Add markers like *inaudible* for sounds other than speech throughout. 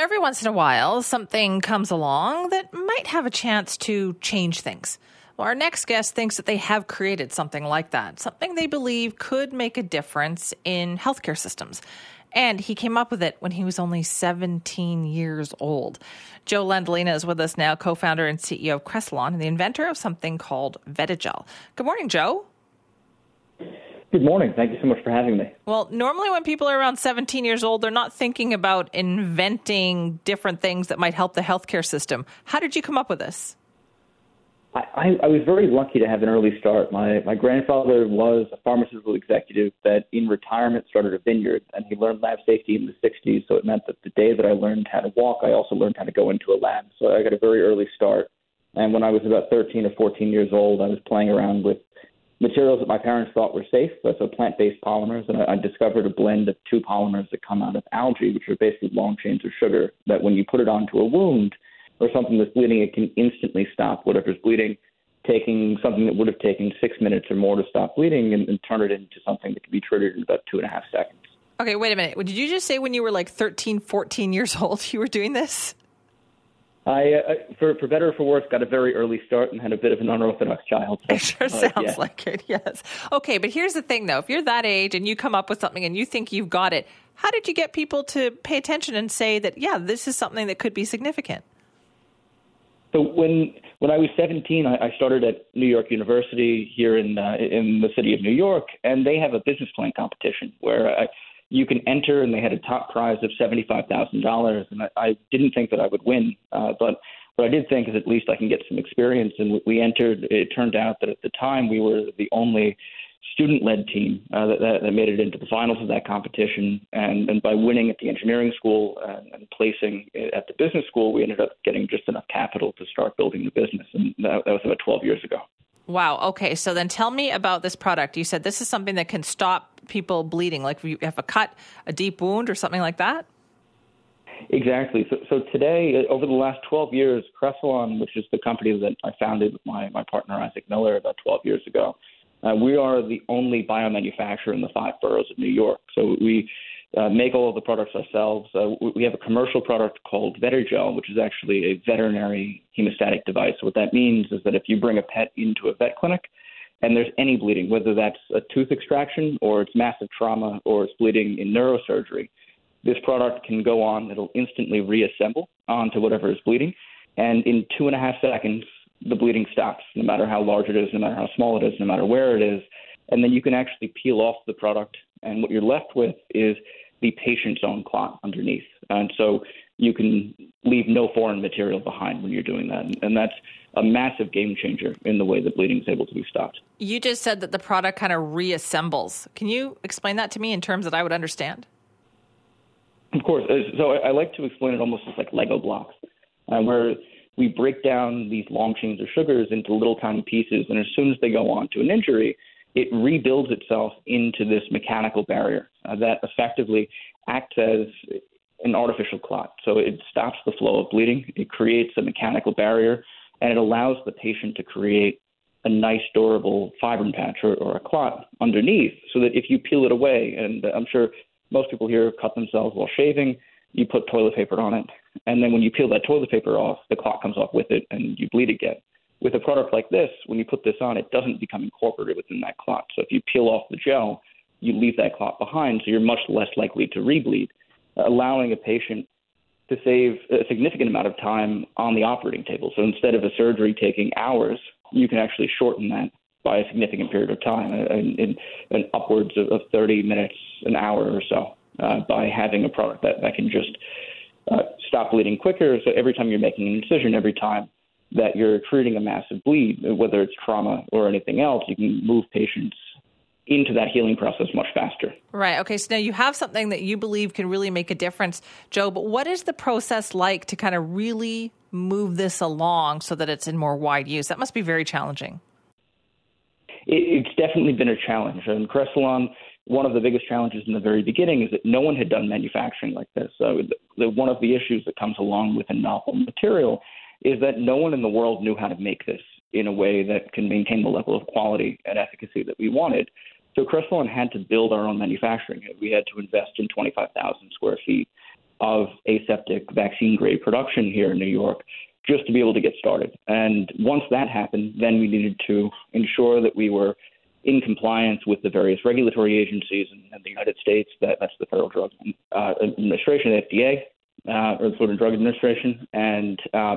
every once in a while, something comes along that might have a chance to change things. Well, our next guest thinks that they have created something like that, something they believe could make a difference in healthcare systems. And he came up with it when he was only 17 years old. Joe Landolina is with us now, co founder and CEO of Cresilon, and the inventor of something called Vetigel. Good morning, Joe. Good morning. Thank you so much for having me. Well, normally when people are around 17 years old, they're not thinking about inventing different things that might help the healthcare system. How did you come up with this? I, I was very lucky to have an early start. My my grandfather was a pharmaceutical executive that in retirement started a vineyard, and he learned lab safety in the 60s. So it meant that the day that I learned how to walk, I also learned how to go into a lab. So I got a very early start. And when I was about 13 or 14 years old, I was playing around with materials that my parents thought were safe, so plant-based polymers, and I, I discovered a blend of two polymers that come out of algae, which are basically long chains of sugar. That when you put it onto a wound or something that's bleeding, it can instantly stop whatever's bleeding. Taking something that would have taken six minutes or more to stop bleeding and, and turn it into something that can be treated in about two and a half seconds. Okay, wait a minute. Did you just say when you were like 13, 14 years old *laughs* you were doing this? I, uh, for, for better or for worse, got a very early start and had a bit of an unorthodox childhood. *laughs* It sure uh, sounds yeah. like it, yes. Okay, but here's the thing, though. If you're that age and you come up with something and you think you've got it, how did you get people to pay attention and say that, yeah, this is something that could be significant? So when when I was 17, I, I started at New York University here in uh, in the city of New York, and they have a business plan competition where I, you can enter, and they had a top prize of seventy-five thousand dollars. And I, I didn't think that I would win, uh, but what I did think is at least I can get some experience. And we entered. It turned out that at the time we were the only student-led team uh, that, that made it into the finals of that competition. And, and by winning at the engineering school and, and placing at the business school, we ended up getting just enough capital to start building the business. And that, that was about 12 years ago. Wow. Okay. So then tell me about this product. You said this is something that can stop people bleeding, like if you have a cut, a deep wound, or something like that? Exactly. So, so today, uh, over the last 12 years, Cresilon, which is the company that I founded with my, my partner Isaac Miller about 12 years ago, uh, we are the only biomanufacturer in the five boroughs of New York. So we uh, make all of the products ourselves. Uh, we have a commercial product called Vetigel, which is actually a veterinary hemostatic device. What that means is that if you bring a pet into a vet clinic and there's any bleeding, whether that's a tooth extraction or it's massive trauma or it's bleeding in neurosurgery, this product can go on. It'll instantly reassemble onto whatever is bleeding. And in two and a half seconds, the bleeding stops, no matter how large it is, no matter how small it is, no matter where it is. And then you can actually peel off the product, and what you're left with is the patient's own clot underneath. And so you can leave no foreign material behind when you're doing that. And that's a massive game changer in the way that bleeding is able to be stopped. You just said that the product kind of reassembles. Can you explain that to me in terms that I would understand? Of course. So I like to explain it almost as like Lego blocks, uh, where we break down these long chains of sugars into little tiny pieces, and as soon as they go on to an injury, it rebuilds itself into this mechanical barrier uh, that effectively acts as an artificial clot. So it stops the flow of bleeding, it creates a mechanical barrier, and it allows the patient to create a nice, durable fibrin patch or, or a clot underneath so that if you peel it away, and I'm sure most people here cut themselves while shaving, you put toilet paper on it, and then when you peel that toilet paper off, the clot comes off with it, and you bleed again. With a product like this, when you put this on, it doesn't become incorporated within that clot. So if you peel off the gel, you leave that clot behind, so you're much less likely to rebleed, allowing a patient to save a significant amount of time on the operating table. So instead of a surgery taking hours, you can actually shorten that by a significant period of time, in, in, in upwards of, of 30 minutes, an hour or so uh, by having a product that, that can just uh, stop bleeding quicker. So every time you're making an incision, every time that you're treating a massive bleed, whether it's trauma or anything else, you can move patients into that healing process much faster. Right. Okay. So now you have something that you believe can really make a difference, Joe. But what is the process like to kind of really move this along so that it's in more wide use? That must be very challenging. It, it's definitely been a challenge. And Cresilon one of the biggest challenges in the very beginning is that no one had done manufacturing like this. So the, the, one of the issues that comes along with a novel material is that no one in the world knew how to make this in a way that can maintain the level of quality and efficacy that we wanted. So Cresilon had to build our own manufacturing. We had to invest in 25,000 square feet of aseptic vaccine grade production here in New York just to be able to get started. And once that happened, then we needed to ensure that we were in compliance with the various regulatory agencies in, in the United States. That, that's the Federal Drug uh, Administration, FDA, uh, or the Food and Drug Administration, and uh,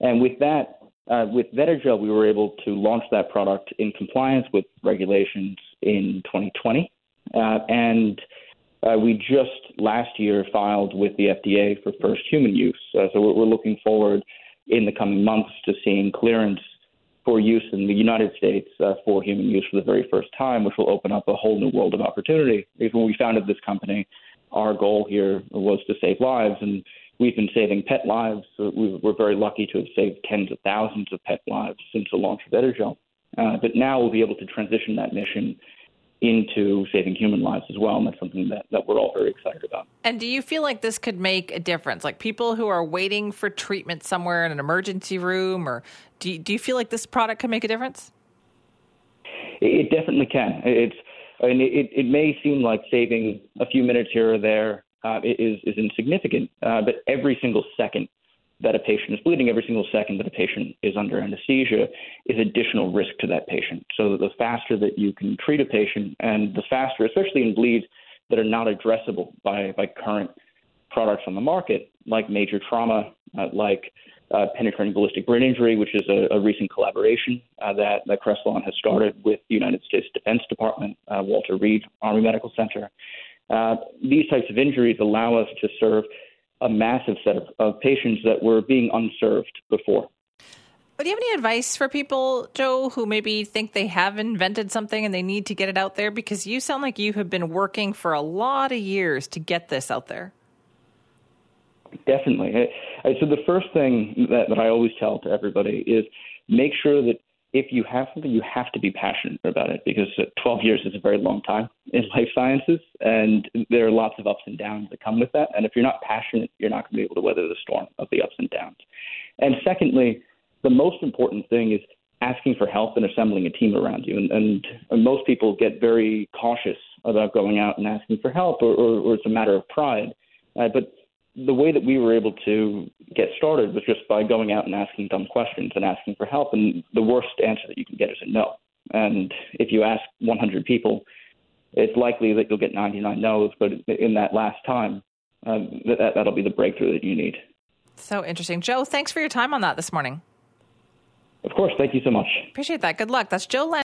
and with that, uh, with Vetigel, we were able to launch that product in compliance with regulations in 2020. Uh, and uh, we just last year filed with the FDA for first human use. Uh, so we're, we're, looking forward in the coming months to seeing clearance for use in the United States uh, for human use for the very first time, which will open up a whole new world of opportunity. Because when we founded this company, our goal here was to save lives. And we've been saving pet lives. So we're very lucky to have saved tens of thousands of pet lives since the launch of Vetigel. Uh, but now we'll be able to transition that mission into saving human lives as well. And that's something that, that we're all very excited about. And do you feel like this could make a difference? Like people who are waiting for treatment somewhere in an emergency room, or do you, do you feel like this product can make a difference? It, it definitely can. It's, I mean, it, it may seem like saving a few minutes here or there uh, is, is insignificant. Uh, but every single second that a patient is bleeding, every single second that a patient is under anesthesia is additional risk to that patient. So the faster that you can treat a patient, and the faster, especially in bleeds that are not addressable by, by current products on the market, like major trauma, uh, like uh, penetrating ballistic brain injury, which is a, a recent collaboration uh, that, that Cresilon has started with the United States Defense Department, uh, Walter Reed Army Medical Center. Uh, these types of injuries allow us to serve a massive set of, of patients that were being unserved before. But do you have any advice for people, Joe, who maybe think they have invented something and they need to get it out there? Because you sound like you have been working for a lot of years to get this out there. Definitely. So the first thing that, that I always tell to everybody is make sure that if you have something, you have to be passionate about it because 12 years is a very long time in *laughs* life sciences, and there are lots of ups and downs that come with that. And if you're not passionate, you're not going to be able to weather the storm of the ups and downs. And secondly, the most important thing is asking for help and assembling a team around you. And, and, and most people get very cautious about going out and asking for help, or, or, or it's a matter of pride. Uh, but the way that we were able to get started was just by going out and asking dumb questions and asking for help. And the worst answer that you can get is a no. And if you ask 100 people, it's likely that you'll get 99 no's. But in that last time, um, that, that'll be the breakthrough that you need. So interesting. Joe, thanks for your time on that this morning. Of course. Thank you so much. Appreciate that. Good luck. That's Joe Len.